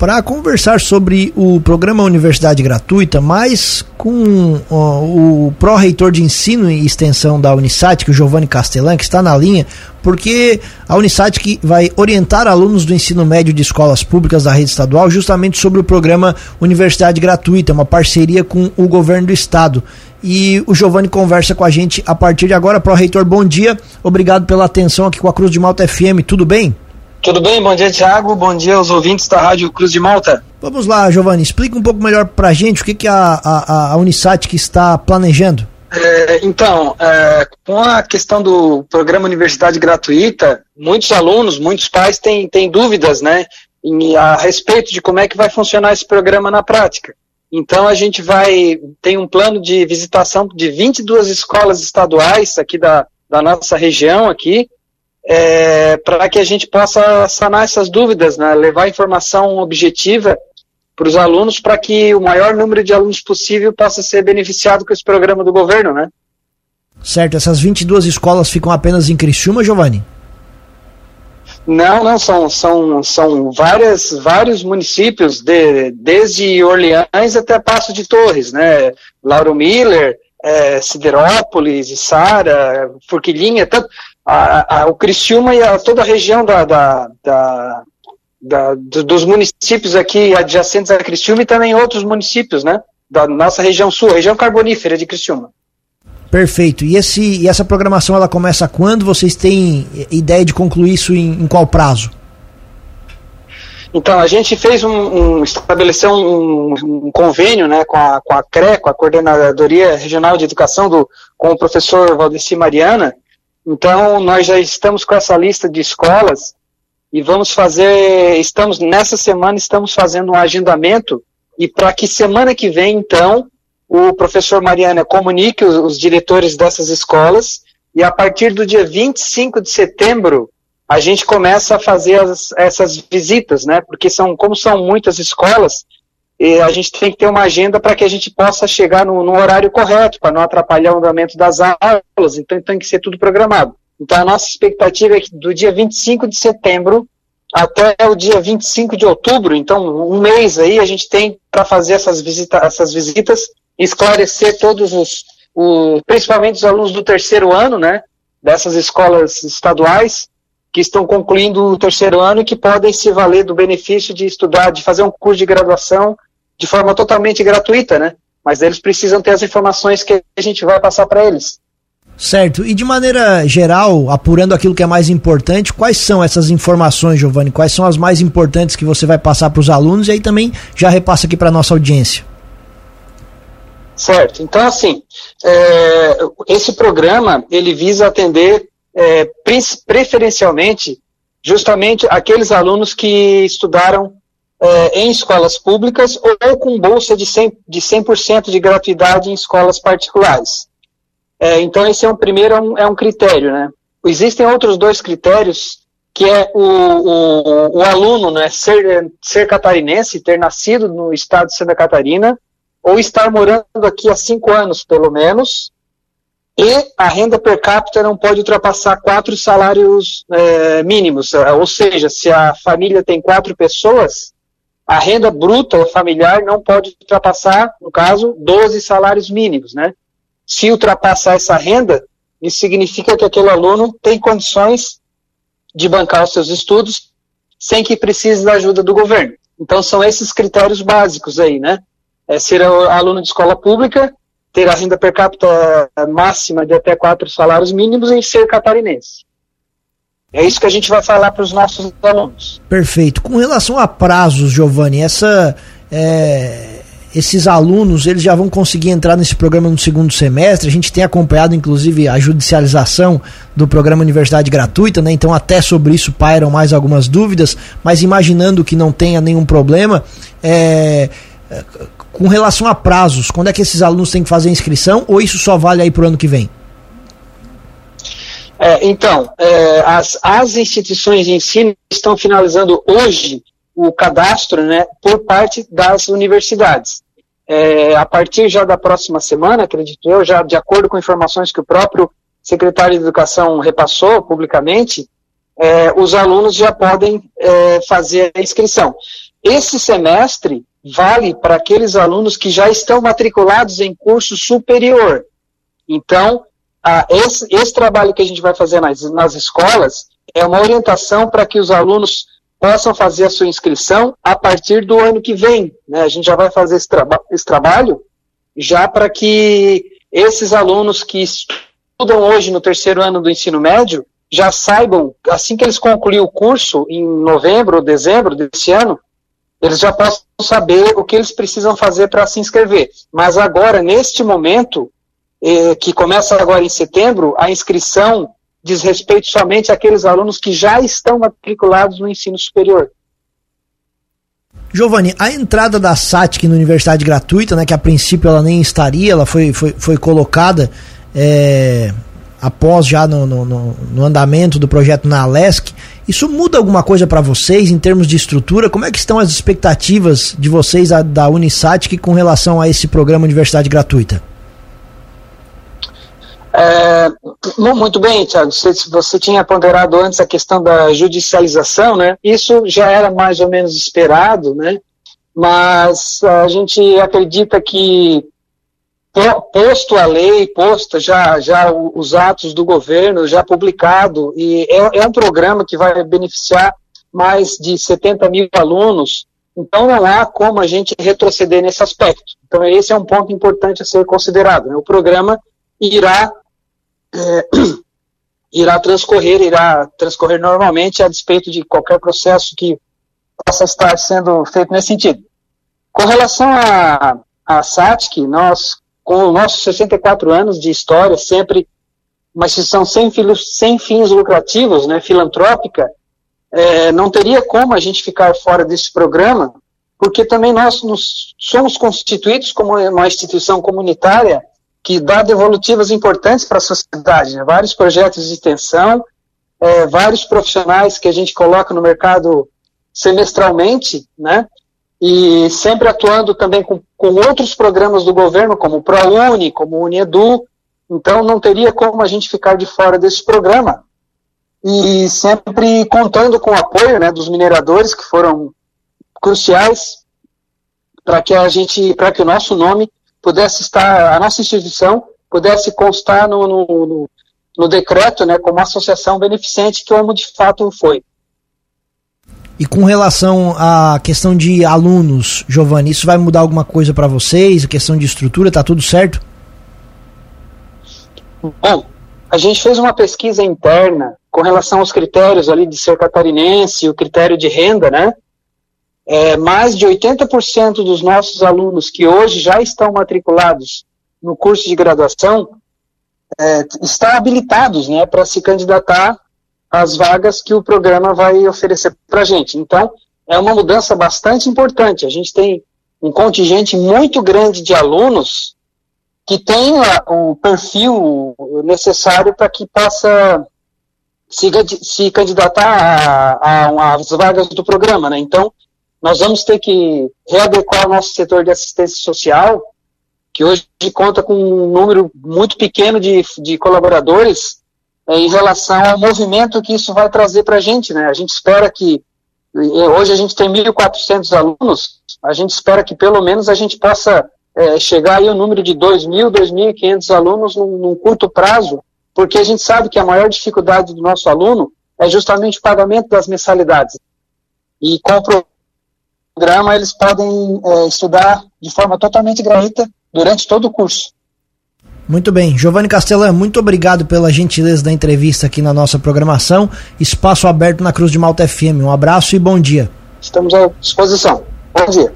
para conversar sobre o programa Universidade Gratuita, mas com ó, o pró-reitor de ensino e extensão da Unisat, que é o Giovanni Castellan, que está na linha, porque a Unisat que vai orientar alunos do ensino médio de escolas públicas da rede estadual justamente sobre o programa Universidade Gratuita, uma parceria com o governo do estado. E o Giovanni conversa com a gente a partir de agora. Pró-reitor, bom dia. Obrigado pela atenção aqui com a Cruz de Malta FM. Tudo bem? Tudo bem? Bom dia, Tiago. Bom dia aos ouvintes da Rádio Cruz de Malta. Vamos lá, Giovanni, explica um pouco melhor para a gente o que, que a, a, a Unisat que está planejando. É, então, é, com a questão do programa Universidade Gratuita, muitos alunos, muitos pais têm, têm dúvidas né, em, a respeito de como é que vai funcionar esse programa na prática. Então, a gente vai, tem um plano de visitação de 22 escolas estaduais aqui da, da nossa região aqui, é, para que a gente possa sanar essas dúvidas, né? levar informação objetiva para os alunos para que o maior número de alunos possível possa ser beneficiado com esse programa do governo, né? Certo, essas 22 escolas ficam apenas em Criciúma, Giovanni? Não, não, são, são, são várias, vários municípios, de, desde Orleans até Passo de Torres, né? Lauro Miller, é, Siderópolis, Sara, Forquilinha, tanto, a, a, o Criciúma e a, toda a região da, da, da, da, dos municípios aqui adjacentes a Criciúma e também outros municípios, né? Da nossa região sul, região carbonífera de Criciúma. Perfeito. E, esse, e essa programação ela começa quando? Vocês têm ideia de concluir isso em, em qual prazo? Então, a gente fez um, um estabeleceu um, um, convênio né, com, a, com a CRE, com a Coordenadoria Regional de Educação, do, com o professor Valdeci Mariana. Então, nós já estamos com essa lista de escolas e vamos fazer, estamos, nessa semana estamos fazendo um agendamento e para que semana que vem, então, o professor Mariana comunique os, os diretores dessas escolas e a partir do dia 25 de setembro, a gente começa a fazer as, essas visitas, né? Porque são, como são muitas escolas, a gente tem que ter uma agenda para que a gente possa chegar no, no horário correto, para não atrapalhar o andamento das aulas, então tem que ser tudo programado. Então a nossa expectativa é que do dia 25 de setembro até o dia 25 de outubro, então um mês aí a gente tem para fazer essas, visita, essas visitas, esclarecer todos os, o, principalmente os alunos do terceiro ano, né, dessas escolas estaduais, que estão concluindo o terceiro ano e que podem se valer do benefício de estudar, de fazer um curso de graduação de forma totalmente gratuita, né? Mas eles precisam ter as informações que a gente vai passar para eles. Certo. E de maneira geral, apurando aquilo que é mais importante, quais são essas informações, Giovanni? Quais são as mais importantes que você vai passar para os alunos e aí também já repassa aqui para nossa audiência? Certo. Então, assim, é, esse programa ele visa atender é, preferencialmente justamente aqueles alunos que estudaram é, em escolas públicas ou com bolsa de 100%, de, 100 de gratuidade em escolas particulares. É, então, esse é um primeiro é um, é um, critério. Né? Existem outros dois critérios, que é o, o, o aluno né, ser, ser catarinense, ter nascido no estado de Santa Catarina, ou estar morando aqui há cinco anos, pelo menos, e a renda per capita não pode ultrapassar quatro salários é, mínimos. Ou seja, se a família tem quatro pessoas, a renda bruta familiar não pode ultrapassar, no caso, 12 salários mínimos. Né? Se ultrapassar essa renda, isso significa que aquele aluno tem condições de bancar os seus estudos sem que precise da ajuda do governo. Então são esses critérios básicos aí, né? É ser aluno de escola pública, ter a renda per capita máxima de até quatro salários mínimos e ser catarinense. É isso que a gente vai falar para os nossos alunos. Perfeito. Com relação a prazos, Giovanni, essa, é, esses alunos eles já vão conseguir entrar nesse programa no segundo semestre. A gente tem acompanhado, inclusive, a judicialização do programa Universidade Gratuita, né? Então, até sobre isso pairam mais algumas dúvidas. Mas imaginando que não tenha nenhum problema, é, com relação a prazos, quando é que esses alunos têm que fazer a inscrição ou isso só vale aí para o ano que vem? É, então, é, as, as instituições de ensino estão finalizando hoje o cadastro né, por parte das universidades. É, a partir já da próxima semana, acredito eu, já de acordo com informações que o próprio secretário de Educação repassou publicamente, é, os alunos já podem é, fazer a inscrição. esse semestre vale para aqueles alunos que já estão matriculados em curso superior. Então, ah, esse, esse, trabalho que a gente vai fazer nas, nas escolas é uma orientação para que os alunos possam fazer a sua inscrição a partir do ano que vem. Né? A gente já vai fazer esse, traba esse trabalho já para que esses alunos que estudam hoje no terceiro ano do ensino médio já saibam, assim que eles concluírem o curso, em novembro ou dezembro desse ano, eles já possam saber o que eles precisam fazer para se inscrever. Mas agora, neste momento, eh, que começa agora em setembro, a inscrição diz respeito somente àqueles alunos que já estão matriculados no ensino superior. Giovanni, a entrada da SATIC na universidade gratuita, né, que a princípio ela nem estaria, ela foi, foi, foi colocada é, após já no, no, no, andamento do projeto na Alesc, isso muda alguma coisa para vocês em termos de estrutura? Como é que estão as expectativas de vocês a, da Unisatic com relação a esse programa Universidade Gratuita? É, muito bem, Thiago. Você, você, tinha ponderado antes a questão da judicialização, né? Isso já era mais ou menos esperado, né? Mas a gente acredita que posto a lei, posto já, já os atos do governo, já publicado, e é, é um programa que vai beneficiar mais de 70 mil alunos, então não há como a gente retroceder nesse aspecto. Então esse é um ponto importante a ser considerado. Né? O programa irá é, irá transcorrer, irá transcorrer normalmente a despeito de qualquer processo que possa estar sendo feito nesse sentido. Com relação à a, a SATIC, nós com os nossos 64 anos de história, sempre uma instituição sem, sem fins lucrativos, né, filantrópica, é, não teria como a gente ficar fora desse programa, porque também nós nos, somos constituídos como uma instituição comunitária que dá devolutivas importantes para a sociedade, né, vários projetos de extensão, é, vários profissionais que a gente coloca no mercado semestralmente, né, e sempre atuando também com, com outros programas do governo, como o ProUni, como o Uniedu, então não teria como a gente ficar de fora desse programa. E sempre contando com o apoio né, dos mineradores, que foram cruciais para que a gente, para que o nosso nome pudesse estar, a nossa instituição pudesse constar no, no, no, no decreto, né, como associação beneficente, que como de fato foi. E com relação à questão de alunos, Giovanni, isso vai mudar alguma coisa para vocês? A questão de estrutura, tá tudo certo? Bom, a gente fez uma pesquisa interna com relação aos critérios ali de ser catarinense, o critério de renda, né? É, mais de 80% dos nossos alunos que hoje já estão matriculados no curso de graduação é, estão habilitados né, para se candidatar as vagas que o programa vai oferecer para a gente. Então, é uma mudança bastante importante. A gente tem um contingente muito grande de alunos que tem o perfil necessário para que possa se, se candidatar às vagas do programa. Né? Então, nós vamos ter que readequar o nosso setor de assistência social, que hoje conta com um número muito pequeno de, de colaboradores, é, em relação ao movimento que isso vai trazer para a gente. Né? A gente espera que, hoje a gente tem 1.400 alunos, a gente espera que pelo menos a gente possa é, chegar aí ao número de 2.000, 2.500 alunos num, num curto prazo, porque a gente sabe que a maior dificuldade do nosso aluno é justamente o pagamento das mensalidades. E com o programa eles podem é, estudar de forma totalmente gratuita durante todo o curso. Muito bem. Giovanni Castellan, muito obrigado pela gentileza da entrevista aqui na nossa programação. Espaço aberto na Cruz de Malta FM. Um abraço e bom dia. Estamos à disposição. Bom dia.